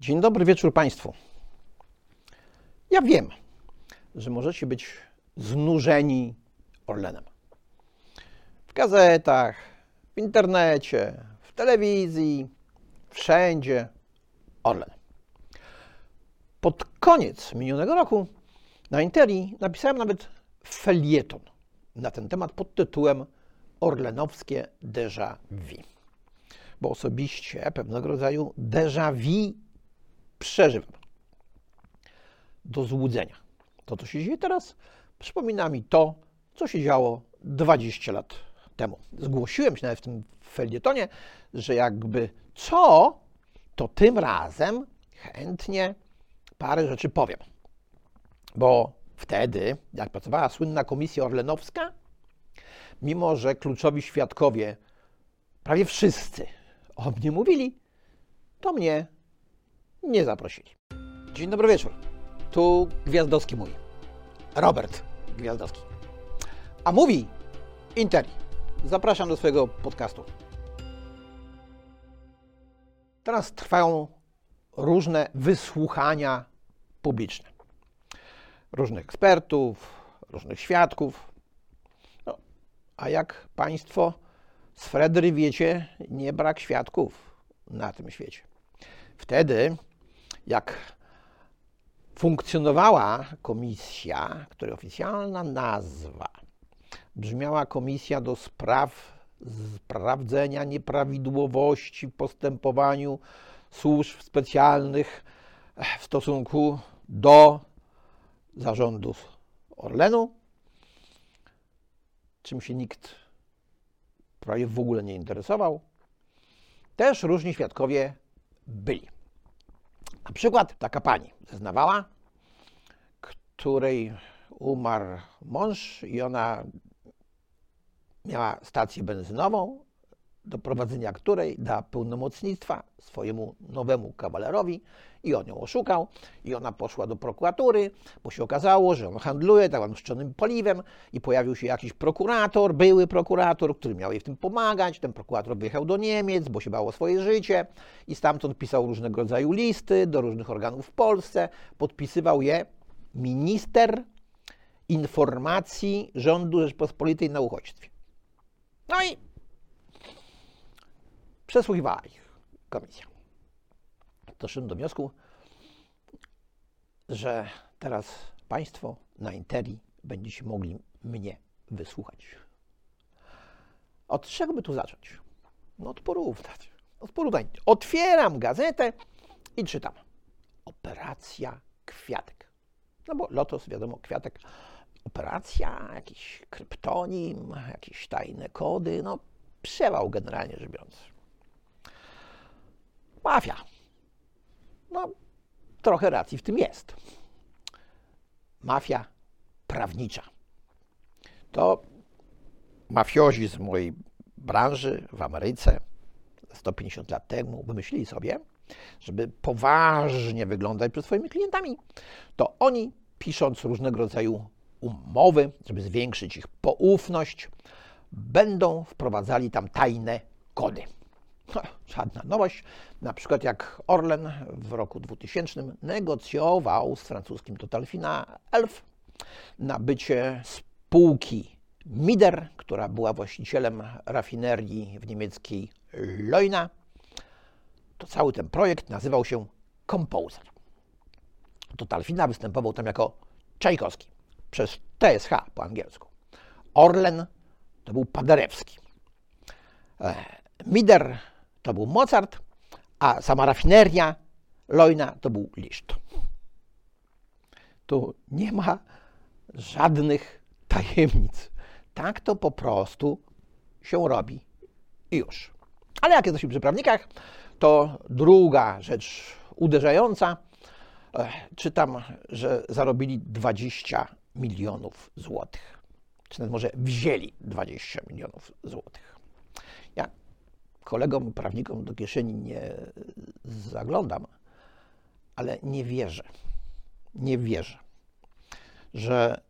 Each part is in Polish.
Dzień dobry wieczór Państwu. Ja wiem, że możecie być znużeni Orlenem. W gazetach, w internecie, w telewizji, wszędzie Orlen. Pod koniec minionego roku na Interi napisałem nawet felieton na ten temat pod tytułem Orlenowskie déjà vu. Bo osobiście pewnego rodzaju déjà vu przeżywam. Do złudzenia. To, co się dzieje teraz, przypomina mi to, co się działo 20 lat temu. Zgłosiłem się nawet w tym felietonie, że jakby co, to tym razem chętnie parę rzeczy powiem. Bo wtedy, jak pracowała słynna komisja orlenowska, mimo że kluczowi świadkowie, prawie wszyscy o mnie mówili, to mnie nie zaprosili. Dzień dobry wieczór. Tu Gwiazdowski mój. Robert Gwiazdowski. A mówi Interi. Zapraszam do swojego podcastu. Teraz trwają różne wysłuchania publiczne. Różnych ekspertów, różnych świadków. No, a jak Państwo z Fredry wiecie, nie brak świadków na tym świecie. Wtedy jak funkcjonowała komisja, której oficjalna nazwa brzmiała Komisja do Spraw Sprawdzenia Nieprawidłowości w Postępowaniu Służb Specjalnych w stosunku do zarządów Orlenu, czym się nikt prawie w ogóle nie interesował, też różni świadkowie byli. Na przykład taka pani zeznawała, której umarł mąż i ona miała stację benzynową, do prowadzenia której da pełnomocnictwa swojemu nowemu kawalerowi i on ją oszukał i ona poszła do prokuratury, bo się okazało, że on handluje tak szczonym paliwem i pojawił się jakiś prokurator, były prokurator, który miał jej w tym pomagać. Ten prokurator wyjechał do Niemiec, bo się bał o swoje życie i stamtąd pisał różnego rodzaju listy do różnych organów w Polsce. Podpisywał je minister informacji rządu Rzeczpospolitej na uchodźstwie. No i przesłuchiwała ich komisja. Doszedłem do wniosku, że teraz Państwo na Interi będziecie mogli mnie wysłuchać. Od czego by tu zacząć? No od porównać. Od porównań. Otwieram gazetę i czytam. Operacja Kwiatek. No bo Lotos, wiadomo, Kwiatek. Operacja, jakiś kryptonim, jakieś tajne kody. No przewał generalnie rzecz biorąc. Mafia. No, trochę racji w tym jest. Mafia prawnicza. To mafiozi z mojej branży w Ameryce 150 lat temu wymyślili sobie, żeby poważnie wyglądać przed swoimi klientami, to oni, pisząc różnego rodzaju umowy, żeby zwiększyć ich poufność, będą wprowadzali tam tajne kody. Żadna nowość. Na przykład jak Orlen w roku 2000 negocjował z francuskim Totalfina Elf nabycie spółki Mider, która była właścicielem rafinerii w niemieckiej Leuna, to cały ten projekt nazywał się Composer. Totalfina występował tam jako Czajkowski, przez TSH po angielsku. Orlen to był Paderewski. E, Mider to był Mozart, a sama rafineria Lojna to był Liszt. Tu nie ma żadnych tajemnic. Tak to po prostu się robi i już. Ale jak jesteśmy przy prawnikach, to druga rzecz uderzająca. Czytam, że zarobili 20 milionów złotych. Czy nawet może wzięli 20 milionów złotych kolegom prawnikom do kieszeni nie zaglądam, ale nie wierzę, nie wierzę, że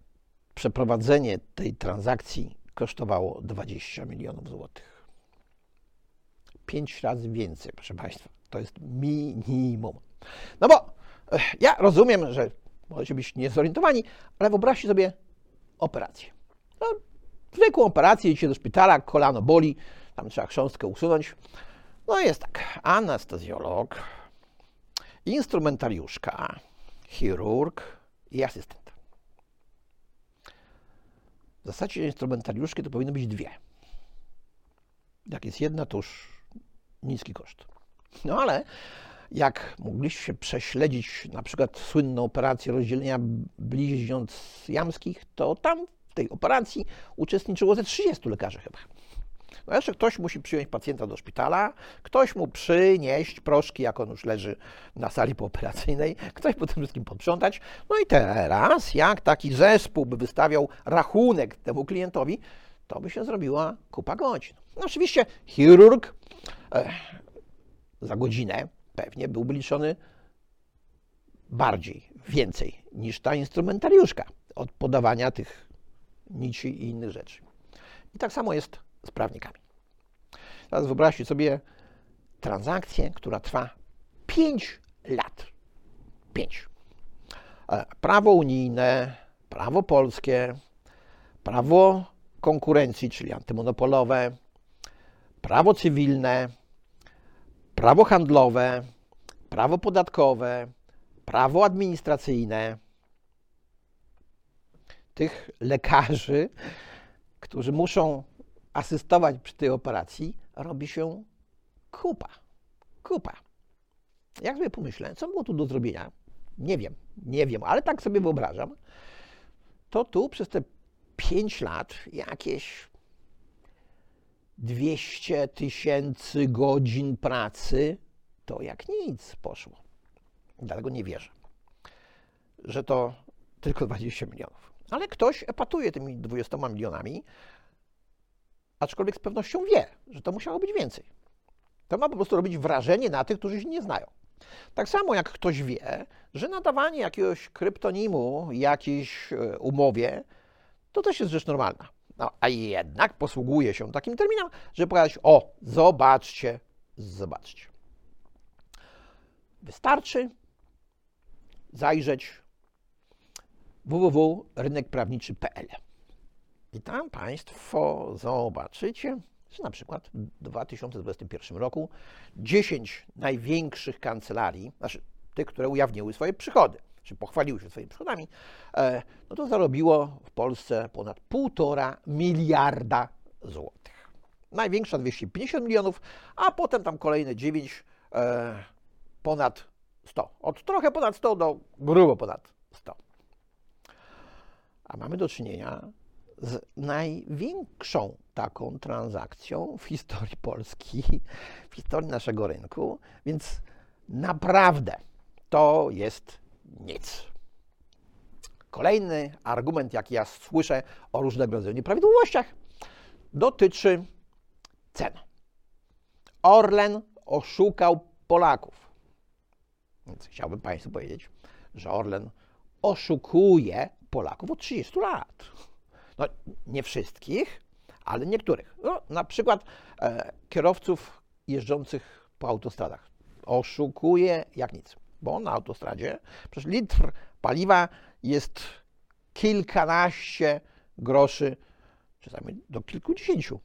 przeprowadzenie tej transakcji kosztowało 20 milionów złotych. Pięć razy więcej, proszę Państwa. To jest minimum. No bo eh, ja rozumiem, że możecie być niezorientowani, ale wyobraźcie sobie operację. No, zwykłą operację, idziecie do szpitala, kolano boli, tam trzeba chrząstkę usunąć. No jest tak, anestezjolog, instrumentariuszka, chirurg i asystent. W zasadzie instrumentariuszki to powinny być dwie. Jak jest jedna, to już niski koszt. No ale jak mogliście prześledzić na przykład słynną operację rozdzielenia bliźniąt jamskich, to tam w tej operacji uczestniczyło ze 30 lekarzy chyba. No jeszcze ktoś musi przyjąć pacjenta do szpitala, ktoś mu przynieść proszki, jak on już leży na sali pooperacyjnej, ktoś po tym wszystkim posprzątać. No i teraz, jak taki zespół by wystawiał rachunek temu klientowi, to by się zrobiła kupa godzin. No oczywiście chirurg e, za godzinę pewnie byłby liczony bardziej, więcej niż ta instrumentariuszka od podawania tych nici i innych rzeczy. I tak samo jest z prawnikami. Teraz wyobraźcie sobie transakcję, która trwa 5 lat. 5. E, prawo unijne, prawo polskie, prawo konkurencji, czyli antymonopolowe, prawo cywilne, prawo handlowe, prawo podatkowe, prawo administracyjne. Tych lekarzy, którzy muszą asystować przy tej operacji, robi się kupa. Kupa. Jak sobie pomyślę, co było tu do zrobienia? Nie wiem, nie wiem, ale tak sobie wyobrażam. To tu przez te 5 lat jakieś 200 tysięcy godzin pracy to jak nic poszło. Dlatego nie wierzę, że to tylko 20 milionów. Ale ktoś epatuje tymi 20 milionami, aczkolwiek z pewnością wie, że to musiało być więcej. To ma po prostu robić wrażenie na tych, którzy się nie znają. Tak samo jak ktoś wie, że nadawanie jakiegoś kryptonimu jakiejś e, umowie to też jest rzecz normalna. No, a jednak posługuje się takim terminem, żeby powiedzieć: O, zobaczcie, zobaczcie. Wystarczy zajrzeć www.rynekprawniczy.pl i tam Państwo zobaczycie, że na przykład w 2021 roku 10 największych kancelarii, znaczy tych, które ujawniły swoje przychody, czy pochwaliły się swoimi przychodami, e, no to zarobiło w Polsce ponad 1,5 miliarda złotych. Największa 250 milionów, a potem tam kolejne 9 e, ponad 100. Od trochę ponad 100 do grubo ponad 100. A mamy do czynienia największą taką transakcją w historii Polski, w historii naszego rynku, więc naprawdę to jest nic. Kolejny argument, jaki ja słyszę o różnego rodzaju nieprawidłowościach, dotyczy cen. Orlen oszukał Polaków. Więc chciałbym Państwu powiedzieć, że Orlen oszukuje Polaków od 30 lat. No, nie wszystkich, ale niektórych. No, na przykład e, kierowców jeżdżących po autostradach. Oszukuje jak nic, bo na autostradzie przecież litr paliwa jest kilkanaście groszy, czasami do kilkudziesięciu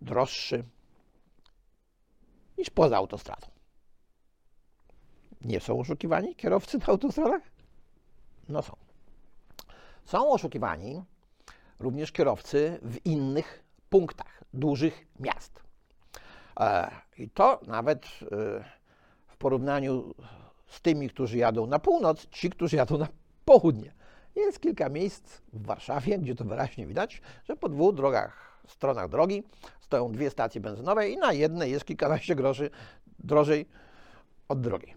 droższy niż poza autostradą. Nie są oszukiwani kierowcy na autostradach? No są. Są oszukiwani również kierowcy w innych punktach dużych miast. E, I to nawet e, w porównaniu z tymi, którzy jadą na północ, ci, którzy jadą na południe. Jest kilka miejsc w Warszawie, gdzie to wyraźnie widać, że po dwóch drogach, stronach drogi stoją dwie stacje benzynowe i na jednej jest kilkanaście groszy drożej od drugiej.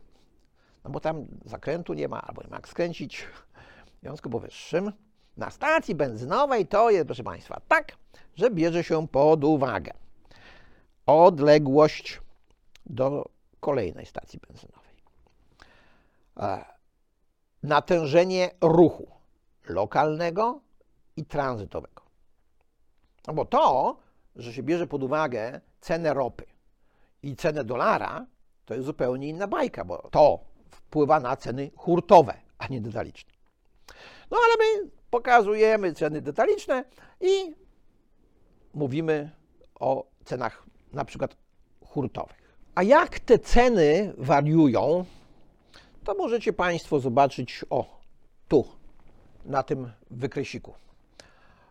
No bo tam zakrętu nie ma, albo nie ma jak skręcić. W związku powyższym na stacji benzynowej to jest, proszę Państwa, tak, że bierze się pod uwagę odległość do kolejnej stacji benzynowej, e, natężenie ruchu lokalnego i tranzytowego. No bo to, że się bierze pod uwagę cenę ropy i cenę dolara, to jest zupełnie inna bajka, bo to wpływa na ceny hurtowe, a nie detaliczne. No ale my pokazujemy ceny detaliczne i mówimy o cenach na przykład hurtowych. A jak te ceny wariują, to możecie Państwo zobaczyć o tu, na tym wykresiku.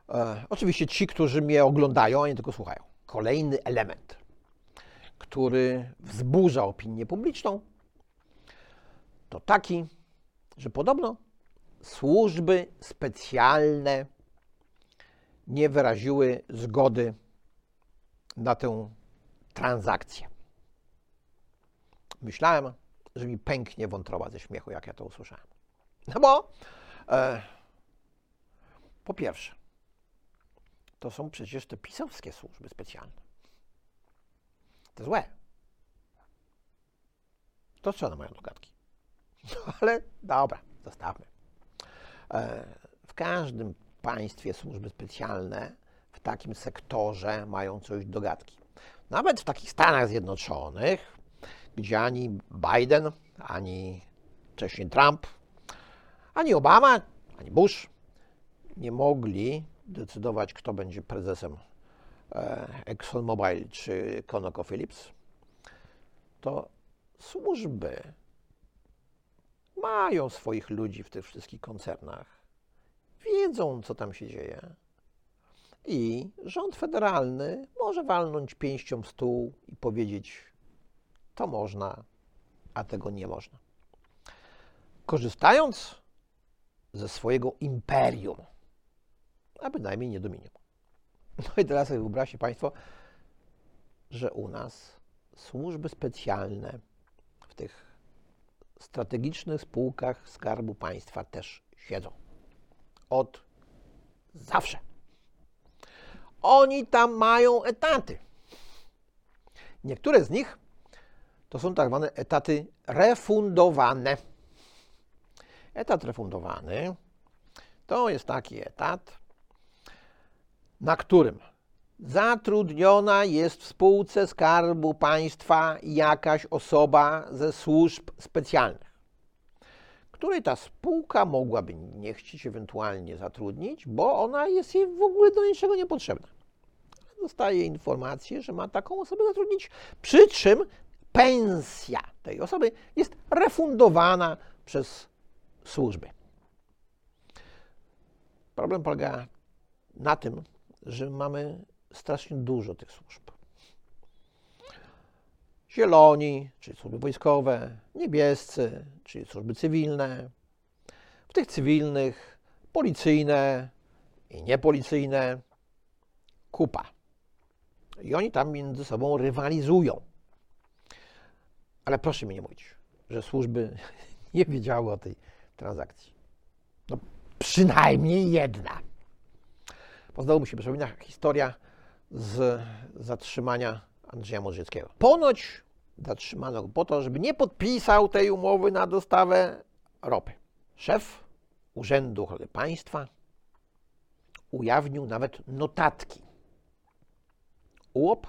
E, oczywiście ci, którzy mnie oglądają, a nie tylko słuchają. Kolejny element, który wzburza opinię publiczną, to taki, że podobno służby specjalne nie wyraziły zgody na tę transakcję. Myślałem, że mi pęknie wątroba ze śmiechu, jak ja to usłyszałem. No bo e, po pierwsze, to są przecież te pisowskie służby specjalne. To złe. To co na moje dogadki? No ale dobra, zostawmy. E, w każdym państwie służby specjalne w takim sektorze mają coś do gadki. Nawet w takich Stanach Zjednoczonych, gdzie ani Biden, ani wcześniej Trump, ani Obama, ani Bush nie mogli decydować, kto będzie prezesem e, ExxonMobil czy ConocoPhillips, to służby mają swoich ludzi w tych wszystkich koncernach, wiedzą, co tam się dzieje. I rząd federalny może walnąć pięścią w stół i powiedzieć: to można, a tego nie można. Korzystając ze swojego imperium, a bynajmniej nie dominium. No i teraz sobie wyobraźcie Państwo, że u nas służby specjalne w tych strategicznych spółkach Skarbu Państwa też siedzą. Od zawsze. Oni tam mają etaty. Niektóre z nich to są tak zwane etaty refundowane. Etat refundowany to jest taki etat, na którym zatrudniona jest w spółce Skarbu Państwa jakaś osoba ze służb specjalnych, której ta spółka mogłaby nie chcieć ewentualnie zatrudnić, bo ona jest jej w ogóle do niczego niepotrzebna. Dostaje informację, że ma taką osobę zatrudnić, przy czym pensja tej osoby jest refundowana przez służby. Problem polega na tym, że mamy strasznie dużo tych służb. Zieloni, czyli służby wojskowe, niebiescy, czyli służby cywilne. W tych cywilnych policyjne i niepolicyjne kupa. I oni tam między sobą rywalizują. Ale proszę mi nie mówić, że służby nie wiedziały o tej transakcji. No, przynajmniej jedna. Bo znowu mi się przypomina historia z zatrzymania Andrzeja Modrzyckiego. Ponoć zatrzymano go po to, żeby nie podpisał tej umowy na dostawę ropy. Szef Urzędu Ochrony Państwa ujawnił nawet notatki. UOP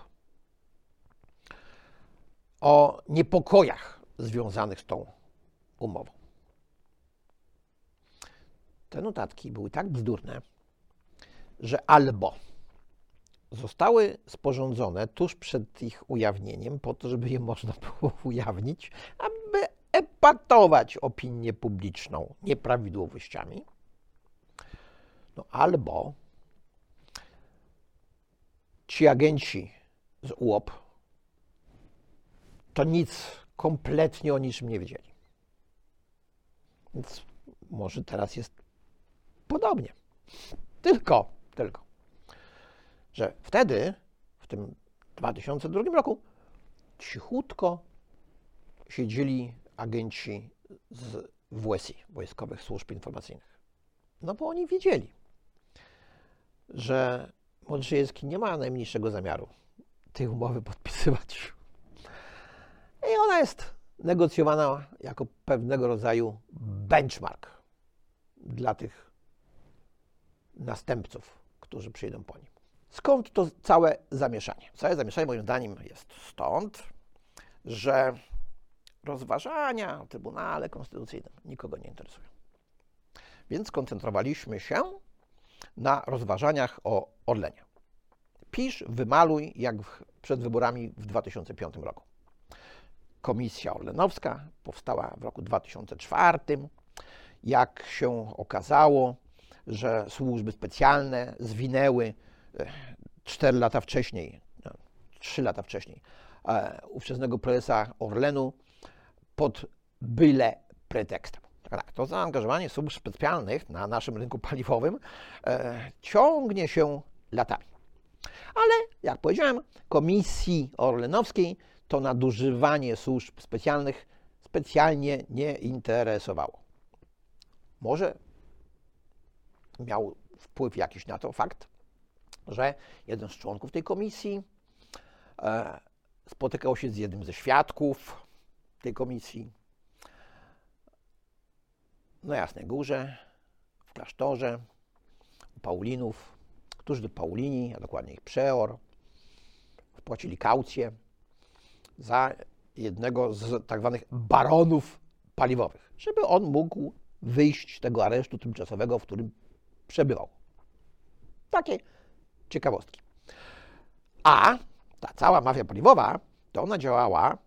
o niepokojach związanych z tą umową. Te notatki były tak bzdurne, że albo zostały sporządzone tuż przed ich ujawnieniem, po to, żeby je można było ujawnić, aby epatować opinię publiczną nieprawidłowościami, no albo ci agenci z UOP to nic, kompletnie o niczym nie wiedzieli. Więc może teraz jest podobnie. Tylko, tylko, że wtedy, w tym 2002 roku, cichutko siedzieli agenci z WSI, Wojskowych Służb Informacyjnych. No bo oni wiedzieli, że Modrzejewski nie ma najmniejszego zamiaru tej umowy podpisywać. I ona jest negocjowana jako pewnego rodzaju benchmark dla tych następców, którzy przyjdą po nim. Skąd to całe zamieszanie? Całe zamieszanie, moim zdaniem, jest stąd, że rozważania o Trybunale Konstytucyjnym nikogo nie interesują. Więc skoncentrowaliśmy się na rozważaniach o Orlenie. Pisz, wymaluj, jak przed wyborami w 2005 roku. Komisja Orlenowska powstała w roku 2004. Jak się okazało, że służby specjalne zwinęły 4 lata wcześniej, 3 no, lata wcześniej, e, ówczesnego prezesa Orlenu pod byle pretekstem. Tak, to zaangażowanie służb specjalnych na naszym rynku paliwowym e, ciągnie się latami. Ale, jak powiedziałem, Komisji Orlenowskiej to nadużywanie służb specjalnych specjalnie nie interesowało. Może miał wpływ jakiś na to fakt, że jeden z członków tej komisji e, spotykał się z jednym ze świadków tej komisji na Jasnej Górze, w klasztorze, u Paulinów, którzy do Paulini, a dokładnie ich przeor, wpłacili kaucję za jednego z tak zwanych baronów paliwowych, żeby on mógł wyjść z tego aresztu tymczasowego, w którym przebywał. Takie ciekawostki. A ta cała mafia paliwowa, to ona działała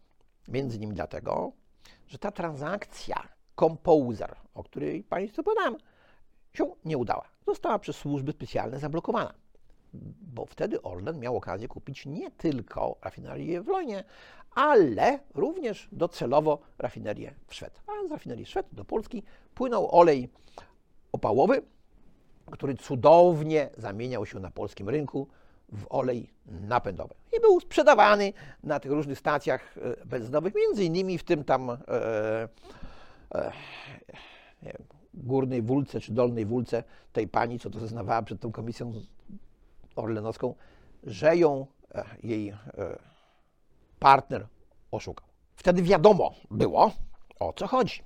między innymi dlatego, że ta transakcja Composer, o której Państwu podam, się nie udała. Została przez służby specjalne zablokowana. Bo wtedy Orlen miał okazję kupić nie tylko rafinerię w Lojnie, ale również docelowo rafinerię w Szwed. A z rafinerii Szwed do Polski płynął olej opałowy, który cudownie zamieniał się na polskim rynku w olej napędowy. I był sprzedawany na tych różnych stacjach e, benzynowych, między innymi w tym tam e, e, wiem, górnej wólce czy dolnej wólce tej pani, co to zeznawała przed tą komisją orlenowską, że ją e, jej e, partner oszukał. Wtedy wiadomo było, o co chodzi.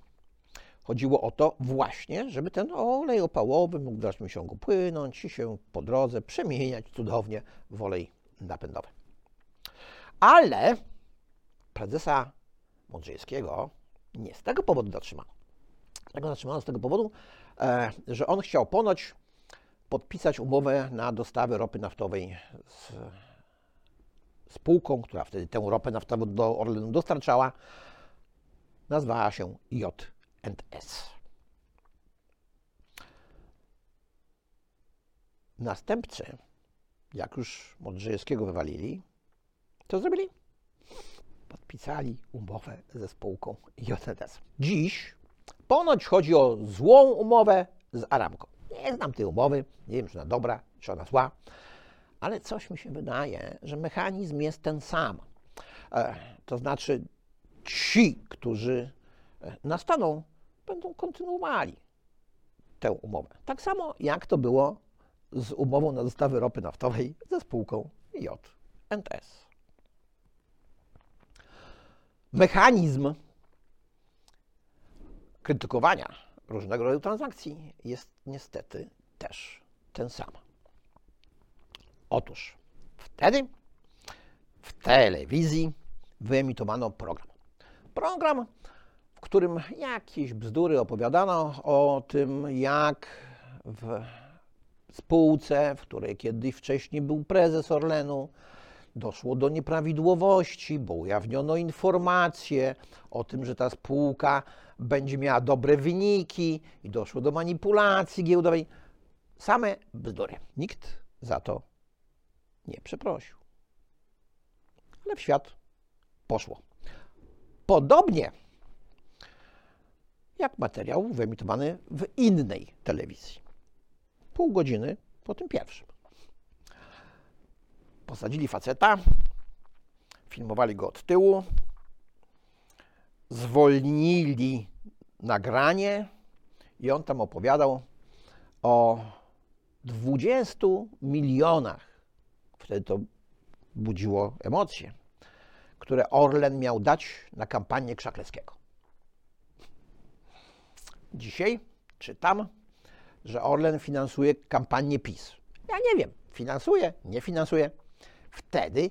Chodziło o to właśnie, żeby ten olej opałowy mógł w dalszym ciągu płynąć i się po drodze przemieniać cudownie w olej napędowy. Ale prezesa Mądrzejskiego nie z tego powodu zatrzymano. Tego zatrzymano z tego powodu, e, że on chciał ponoć podpisać umowę na dostawy ropy naftowej z spółką, która wtedy tę ropę naftową do Orlenu dostarczała. Nazwała się J&S. Następcy, jak już Modrzejewskiego wywalili, co zrobili? Podpisali umowę ze spółką J&S. Dziś Ponoć chodzi o złą umowę z Aramką. Nie znam tej umowy, nie wiem, czy ona dobra, czy ona zła, ale coś mi się wydaje, że mechanizm jest ten sam. E, to znaczy, ci, którzy nastaną, będą kontynuowali tę umowę. Tak samo jak to było z umową na dostawy ropy naftowej ze spółką JNS. Mechanizm krytykowania różnego rodzaju transakcji jest niestety też ten sam. Otóż wtedy w telewizji wyemitowano program. Program, którym jakieś bzdury opowiadano o tym, jak w spółce, w której kiedyś wcześniej był prezes Orlenu, doszło do nieprawidłowości, bo ujawniono informacje o tym, że ta spółka będzie miała dobre wyniki i doszło do manipulacji giełdowej. Same bzdury. Nikt za to nie przeprosił. Ale w świat poszło. Podobnie jak materiał wyemitowany w innej telewizji. Pół godziny po tym pierwszym. Posadzili faceta, filmowali go od tyłu, zwolnili nagranie i on tam opowiadał o 20 milionach. Wtedy to budziło emocje, które Orlen miał dać na kampanię Krzakleckiego. Dzisiaj czytam, że Orlen finansuje kampanię PiS. Ja nie wiem, finansuje, nie finansuje. Wtedy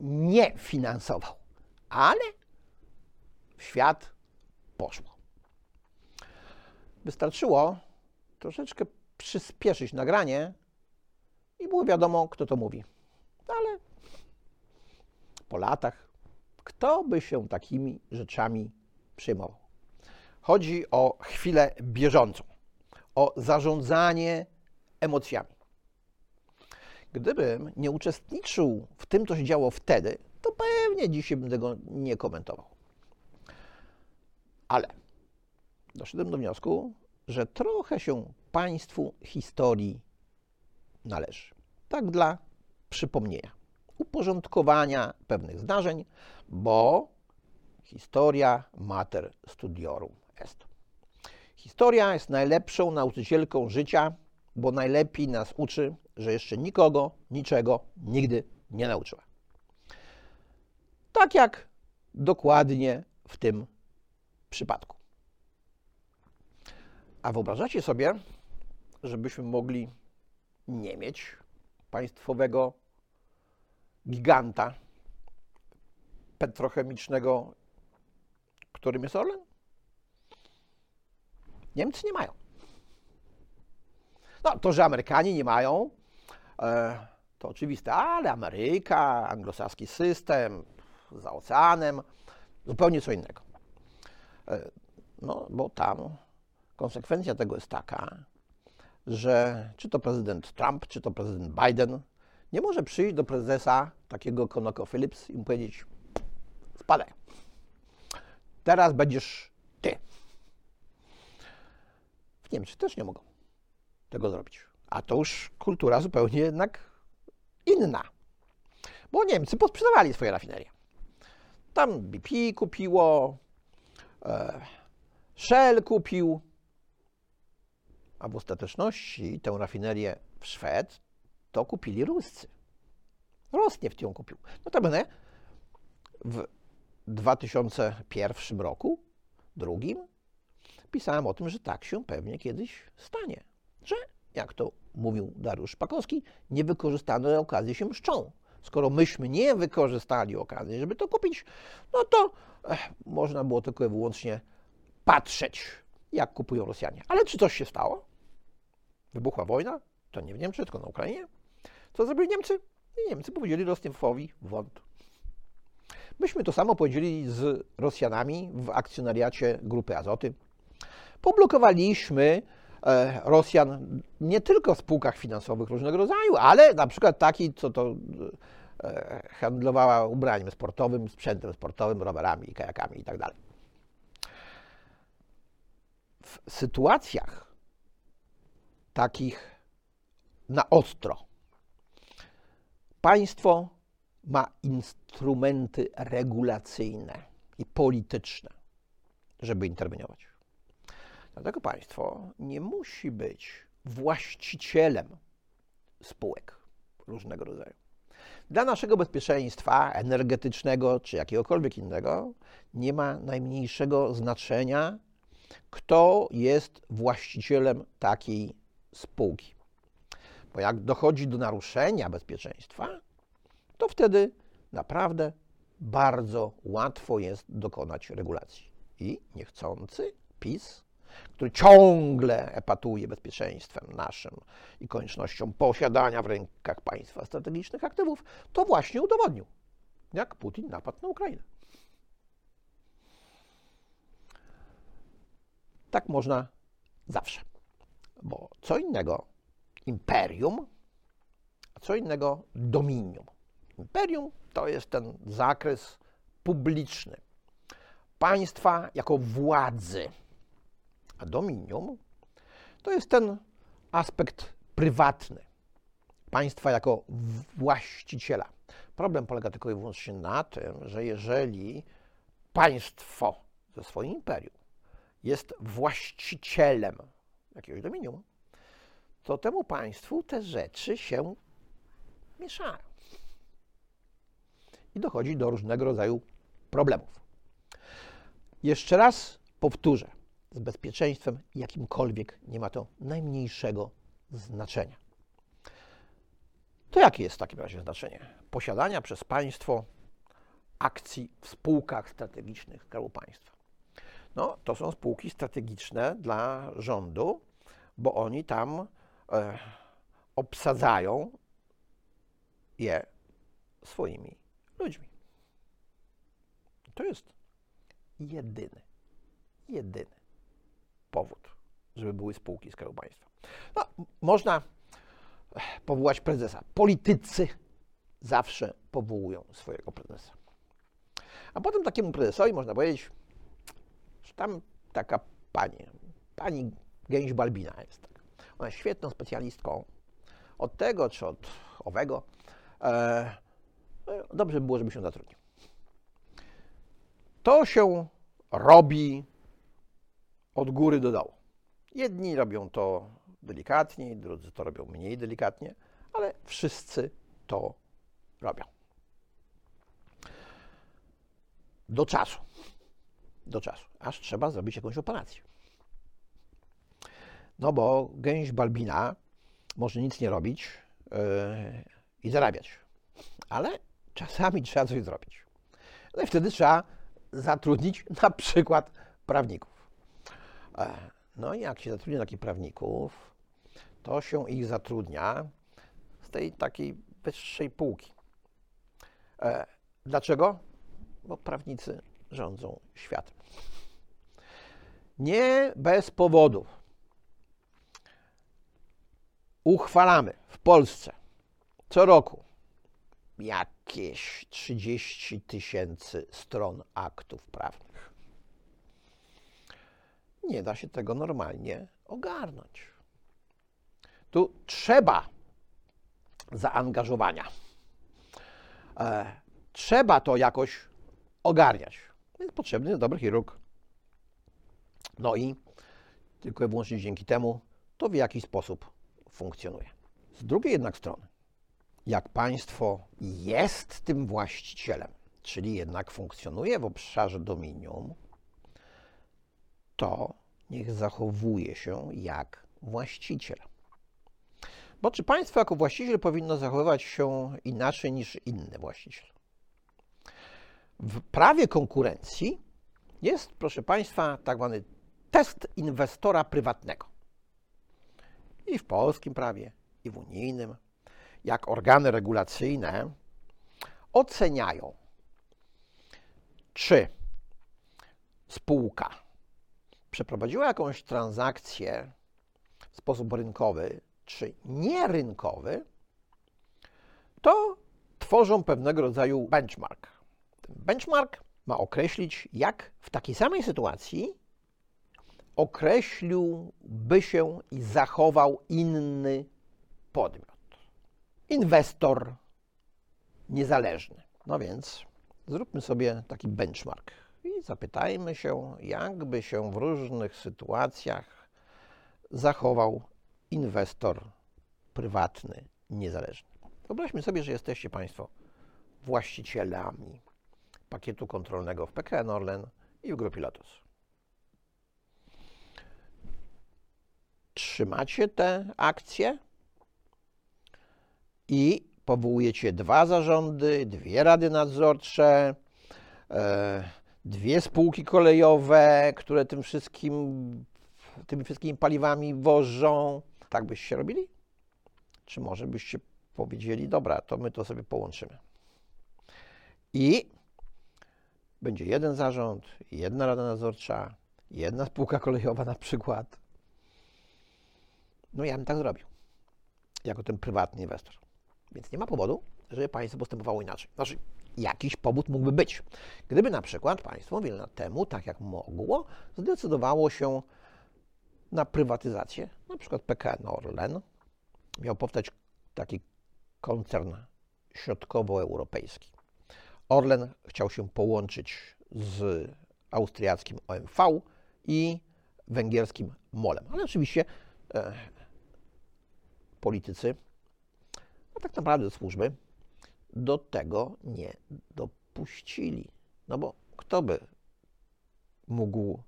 nie finansował, ale w świat poszło. Wystarczyło troszeczkę przyspieszyć nagranie i było wiadomo, kto to mówi. Ale po latach, kto by się takimi rzeczami przejmował? Chodzi o chwilę bieżącą, o zarządzanie emocjami. Gdybym nie uczestniczył w tym, co się działo wtedy, to pewnie dzisiaj bym tego nie komentował. Ale doszedłem do wniosku, że trochę się Państwu historii należy. Tak dla przypomnienia, uporządkowania pewnych zdarzeń, bo historia mater studiorum Historia jest najlepszą nauczycielką życia, bo najlepiej nas uczy, że jeszcze nikogo, niczego nigdy nie nauczyła. Tak jak dokładnie w tym przypadku. A wyobrażacie sobie, żebyśmy mogli nie mieć państwowego giganta petrochemicznego, którym jest Orlen? Niemcy nie mają. No, to, że Amerykanie nie mają, e, to oczywiste, ale Ameryka, anglosaski system, za oceanem, zupełnie co innego. E, no, bo tam konsekwencja tego jest taka, że czy to prezydent Trump, czy to prezydent Biden nie może przyjść do prezesa takiego ConocoPhillips i mu powiedzieć: Spadaj. Teraz będziesz ty. W Niemczech też nie mogą tego zrobić. A to już kultura zupełnie jednak inna. Bo Niemcy posprzedawali swoje rafinerie. Tam BP kupiło, e, Shell kupił, a w ostateczności tę rafinerię w Szwed to kupili Ruscy. Rosnieft ją kupił. Notabene w 2001 roku, drugim, pisałem o tym, że tak się pewnie kiedyś stanie. Że, jak to mówił Dariusz Szpakowski, niewykorzystane okazje się mszczą. Skoro myśmy nie wykorzystali okazji, żeby to kupić, no to ech, można było tylko i wyłącznie patrzeć, jak kupują Rosjanie. Ale czy coś się stało? Wybuchła wojna? To nie w Niemczech, tylko na Ukrainie. Co zrobili Niemcy? Niemcy powiedzieli Rosniemfowi wąt. Myśmy to samo powiedzieli z Rosjanami w akcjonariacie Grupy Azoty. Poblokowaliśmy e, Rosjan nie tylko w spółkach finansowych różnego rodzaju, ale na przykład taki, co to e, handlowała ubraniem sportowym, sprzętem sportowym, rowerami, kajakami itd. Tak w sytuacjach takich na ostro państwo ma instrumenty regulacyjne i polityczne, żeby interweniować. Dlatego państwo nie musi być właścicielem spółek różnego rodzaju. Dla naszego bezpieczeństwa energetycznego czy jakiegokolwiek innego nie ma najmniejszego znaczenia, kto jest właścicielem takiej spółki. Bo jak dochodzi do naruszenia bezpieczeństwa, to wtedy naprawdę bardzo łatwo jest dokonać regulacji. I niechcący PiS, który ciągle epatuje bezpieczeństwem naszym i koniecznością posiadania w rękach państwa strategicznych aktywów, to właśnie udowodnił, jak Putin napadł na Ukrainę. Tak można zawsze. Bo co innego imperium, a co innego dominium. Imperium to jest ten zakres publiczny państwa jako władzy, a dominium to jest ten aspekt prywatny państwa jako właściciela. Problem polega tylko i wyłącznie na tym, że jeżeli państwo ze swoim imperium jest właścicielem jakiegoś dominium, to temu państwu te rzeczy się mieszają. I dochodzi do różnego rodzaju problemów. Jeszcze raz powtórzę, z bezpieczeństwem jakimkolwiek nie ma to najmniejszego znaczenia. To jakie jest w takim razie znaczenie posiadania przez państwo akcji w spółkach strategicznych Skarbu Państwa? No, to są spółki strategiczne dla rządu, bo oni tam e, obsadzają je swoimi ludźmi. To jest jedyny, jedyny powód, żeby były spółki Skarbu Państwa. No, można powołać prezesa. Politycy zawsze powołują swojego prezesa. A potem takiemu prezesowi można powiedzieć, że tam taka pani, pani Gęś Balbina jest. Ona jest świetną specjalistką od tego czy od owego. E, dobrze by było, żeby się zatrudnił. To się robi od góry do dołu. Jedni robią to delikatniej, drudzy to robią mniej delikatnie, ale wszyscy to robią. Do czasu. Do czasu. Aż trzeba zrobić jakąś operację. No bo gęś balbina może nic nie robić yy, i zarabiać. Ale czasami trzeba coś zrobić. No i wtedy trzeba zatrudnić na przykład prawników. E, no i jak się zatrudnia takich prawników, to się ich zatrudnia z tej takiej wyższej półki. E, dlaczego? Bo prawnicy rządzą światem. Nie bez powodu uchwalamy w Polsce co roku jakieś 30 tysięcy stron aktów prawnych. Nie da się tego normalnie ogarnąć. Tu trzeba zaangażowania. E, trzeba to jakoś ogarniać. Jest potrzebny dobry chirurg. No i tylko i wyłącznie dzięki temu to w jakiś sposób funkcjonuje. Z drugiej jednak strony, jak państwo jest tym właścicielem, czyli jednak funkcjonuje w obszarze dominium, to niech zachowuje się jak właściciel. Bo czy państwo jako właściciel powinno zachowywać się inaczej niż inny właściciel? W prawie konkurencji jest, proszę państwa, tak zwany test inwestora prywatnego. I w polskim prawie, i w unijnym, jak organy regulacyjne oceniają, czy spółka przeprowadziła jakąś transakcję w sposób rynkowy czy nierynkowy, to tworzą pewnego rodzaju benchmark. Ten benchmark ma określić, jak w takiej samej sytuacji określiłby się i zachował inny podmiot. Inwestor niezależny. No więc zróbmy sobie taki benchmark i zapytajmy się, jakby się w różnych sytuacjach zachował inwestor prywatny, niezależny. Wyobraźmy sobie, że jesteście Państwo właścicielami pakietu kontrolnego w PKN Orlen i w Grupie Lotus. Trzymacie te akcje i powołujecie dwa zarządy, dwie rady nadzorcze, e, dwie spółki kolejowe, które tym wszystkim, tymi wszystkimi paliwami wożą. Tak byście robili? Czy może byście powiedzieli, dobra, to my to sobie połączymy. I będzie jeden zarząd, jedna rada nadzorcza, jedna spółka kolejowa na przykład. No ja bym tak zrobił, jako ten prywatny inwestor. Więc nie ma powodu, żeby państwo postępowało inaczej. Znaczy, jakiś powód mógłby być. Gdyby na przykład państwo wiele lat temu, tak jak mogło, zdecydowało się na prywatyzację, na przykład PKN Orlen, miał powstać taki koncern środkowoeuropejski. Orlen chciał się połączyć z austriackim OMV i węgierskim MOLem. Ale oczywiście e, politycy, a tak naprawdę służby, do tego nie dopuścili. No bo kto by mógł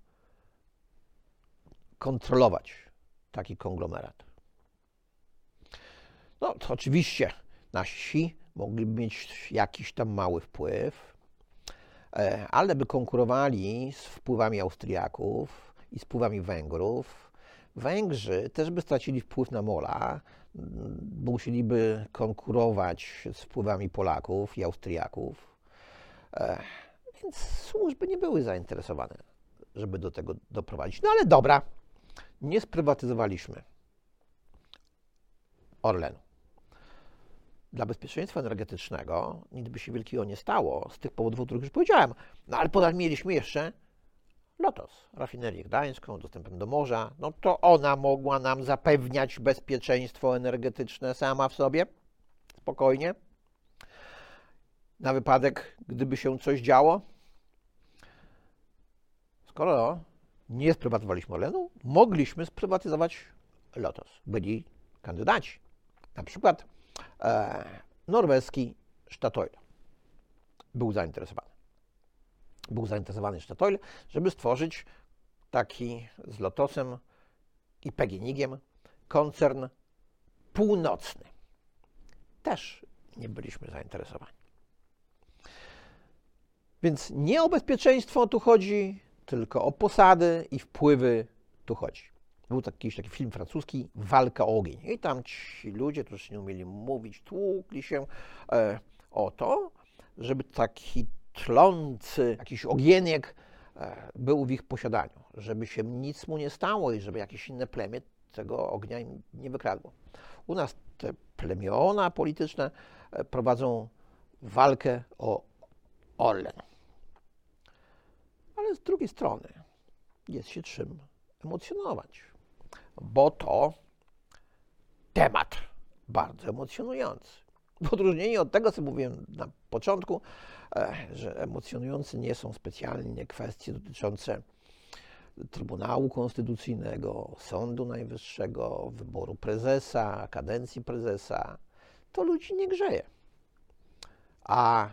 kontrolować taki konglomerat? No to oczywiście nasi mogliby mieć jakiś tam mały wpływ, e, ale by konkurowali z wpływami Austriaków i z wpływami Węgrów. Węgrzy też by stracili wpływ na Mola, bo musieliby konkurować z wpływami Polaków i Austriaków. E, więc służby nie były zainteresowane, żeby do tego doprowadzić. No ale dobra, nie sprywatyzowaliśmy Orlenu. Dla bezpieczeństwa energetycznego nic by się wielkiego nie stało z tych powodów, o których już powiedziałem. No ale potem mieliśmy jeszcze Lotos, rafinerię gdańską, dostępem do morza. No to ona mogła nam zapewniać bezpieczeństwo energetyczne sama w sobie, spokojnie, na wypadek, gdyby się coś działo. Skoro nie sprywatyzowaliśmy Orlenu, mogliśmy sprywatyzować Lotos. Byli kandydaci. Na przykład e, norweski Statoil był zainteresowany. Był zainteresowany Statoil, żeby stworzyć taki z Lotosem i PGNiG-iem koncern północny. Też nie byliśmy zainteresowani. Więc nie o bezpieczeństwo tu chodzi, tylko o posady i wpływy tu chodzi. Był taki, taki film francuski, Walka o ogień. I tam ci ludzie, którzy nie umieli mówić, tłukli się e, o to, żeby taki tlący jakiś ogieniek e, był w ich posiadaniu, żeby się nic mu nie stało i żeby jakieś inne plemię tego ognia im nie wykradło. U nas te plemiona polityczne e, prowadzą walkę o Orlen. Ale z drugiej strony jest się czym emocjonować, bo to temat bardzo emocjonujący. W odróżnieniu od tego, co mówiłem na początku, e, że emocjonujące nie są specjalnie kwestie dotyczące Trybunału Konstytucyjnego, Sądu Najwyższego, wyboru prezesa, kadencji prezesa, to ludzi nie grzeje. A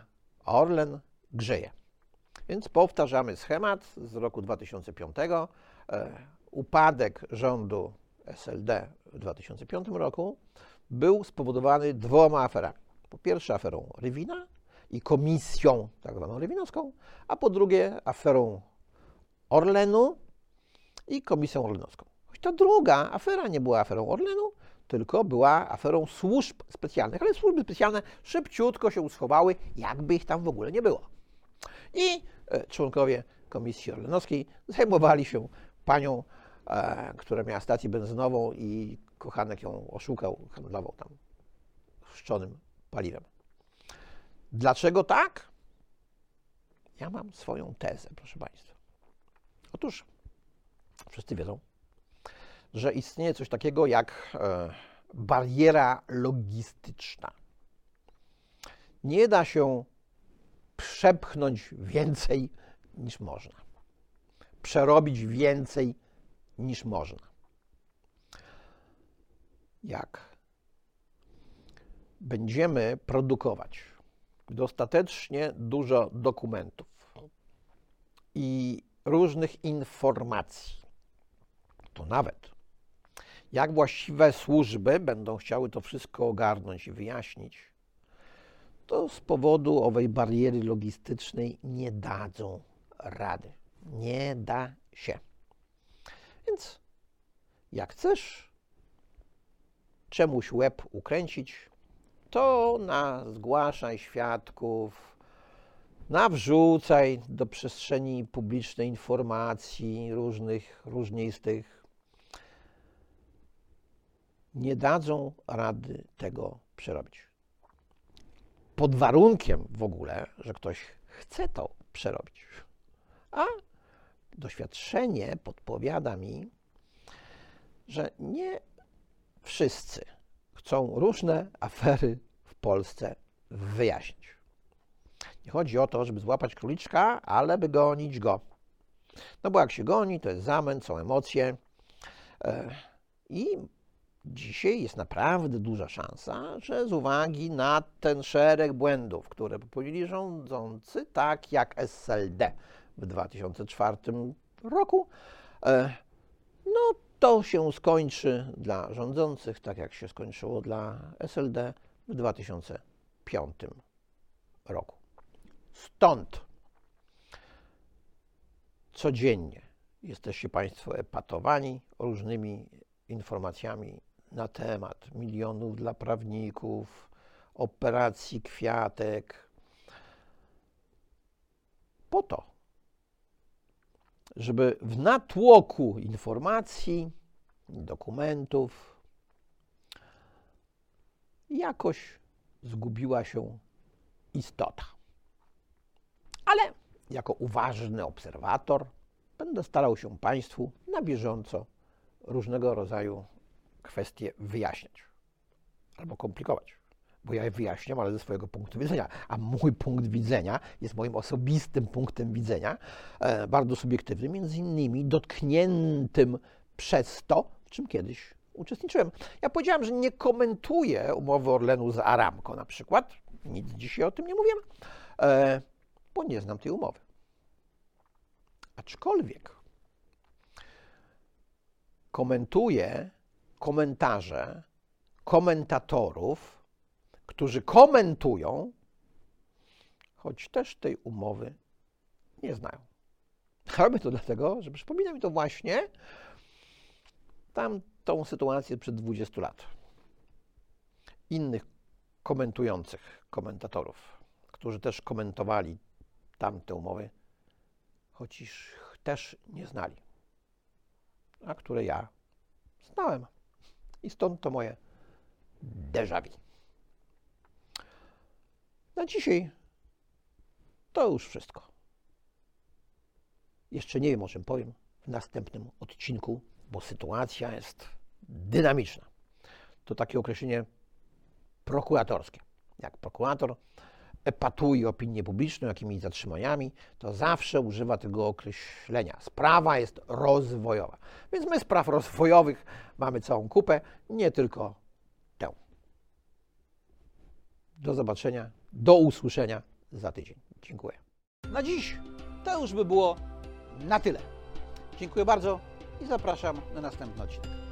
Orlen grzeje. Więc powtarzamy schemat z roku 2005. E, upadek rządu SLD w 2005 roku był spowodowany dwoma aferami. Po pierwsze aferą Rywina i komisją tak zwaną rywinowską, a po drugie aferą Orlenu i komisją orlenowską. Choć ta druga afera nie była aferą Orlenu, tylko była aferą służb specjalnych, ale służby specjalne szybciutko się uschowały, jakby ich tam w ogóle nie było. I e, członkowie Komisji Orlenowskiej zajmowali się panią, e, która miała stację benzynową i kochanek ją oszukał, handlował tam chrzczonym paliwem. Dlaczego tak? Ja mam swoją tezę, proszę Państwa. Otóż wszyscy wiedzą, że istnieje coś takiego jak e, bariera logistyczna. Nie da się przepchnąć więcej niż można. Przerobić więcej niż można. Jak będziemy produkować dostatecznie dużo dokumentów i różnych informacji, to nawet jak właściwe służby będą chciały to wszystko ogarnąć i wyjaśnić, to z powodu owej bariery logistycznej nie dadzą rady. Nie da się. Więc jak chcesz czemuś łeb ukręcić, to na zgłaszaj świadków, nawrzucaj do przestrzeni publicznej informacji różnych, różnistych. Nie dadzą rady tego przerobić. Pod warunkiem w ogóle, że ktoś chce to przerobić. A doświadczenie podpowiada mi, że nie wszyscy chcą różne afery w Polsce wyjaśnić. Nie chodzi o to, żeby złapać króliczka, ale by gonić go. No bo jak się goni, to jest zamęt, są emocje. E, I dzisiaj jest naprawdę duża szansa, że z uwagi na ten szereg błędów, które popełnili rządzący, tak jak SLD w 2004 roku, e, no to się skończy dla rządzących, tak jak się skończyło dla SLD w 2005 roku. Stąd codziennie jesteście Państwo epatowani różnymi informacjami na temat milionów dla prawników, operacji kwiatek. Po to, żeby w natłoku informacji, dokumentów jakoś zgubiła się istota. Ale jako uważny obserwator będę starał się Państwu na bieżąco różnego rodzaju kwestie wyjaśniać albo komplikować. Bo ja je wyjaśniam, ale ze swojego punktu widzenia. A mój punkt widzenia jest moim osobistym punktem widzenia, e, bardzo subiektywnym, między innymi dotkniętym przez to, w czym kiedyś uczestniczyłem. Ja powiedziałem, że nie komentuję umowy Orlenu z Aramco na przykład. Nic dzisiaj o tym nie mówiłem, e, bo nie znam tej umowy. Aczkolwiek komentuję komentarze komentatorów, którzy komentują, choć też tej umowy nie znają. Robię to dlatego, że przypomina mi to właśnie tamtą sytuację przed 20 lat. Innych komentujących komentatorów, którzy też komentowali tamte umowy, choć też nie znali, a które ja znałem. I stąd to moje déjà vu. Na dzisiaj to już wszystko. Jeszcze nie wiem, o czym powiem w następnym odcinku, bo sytuacja jest dynamiczna. To takie określenie prokuratorskie. Jak prokurator epatuje opinię publiczną jakimiś zatrzymaniami, to zawsze używa tego określenia. Sprawa jest rozwojowa. Więc my spraw rozwojowych mamy całą kupę, nie tylko tę. Do zobaczenia, do usłyszenia za tydzień. Dziękuję. Na dziś to już by było na tyle. Dziękuję bardzo i zapraszam na następny odcinek.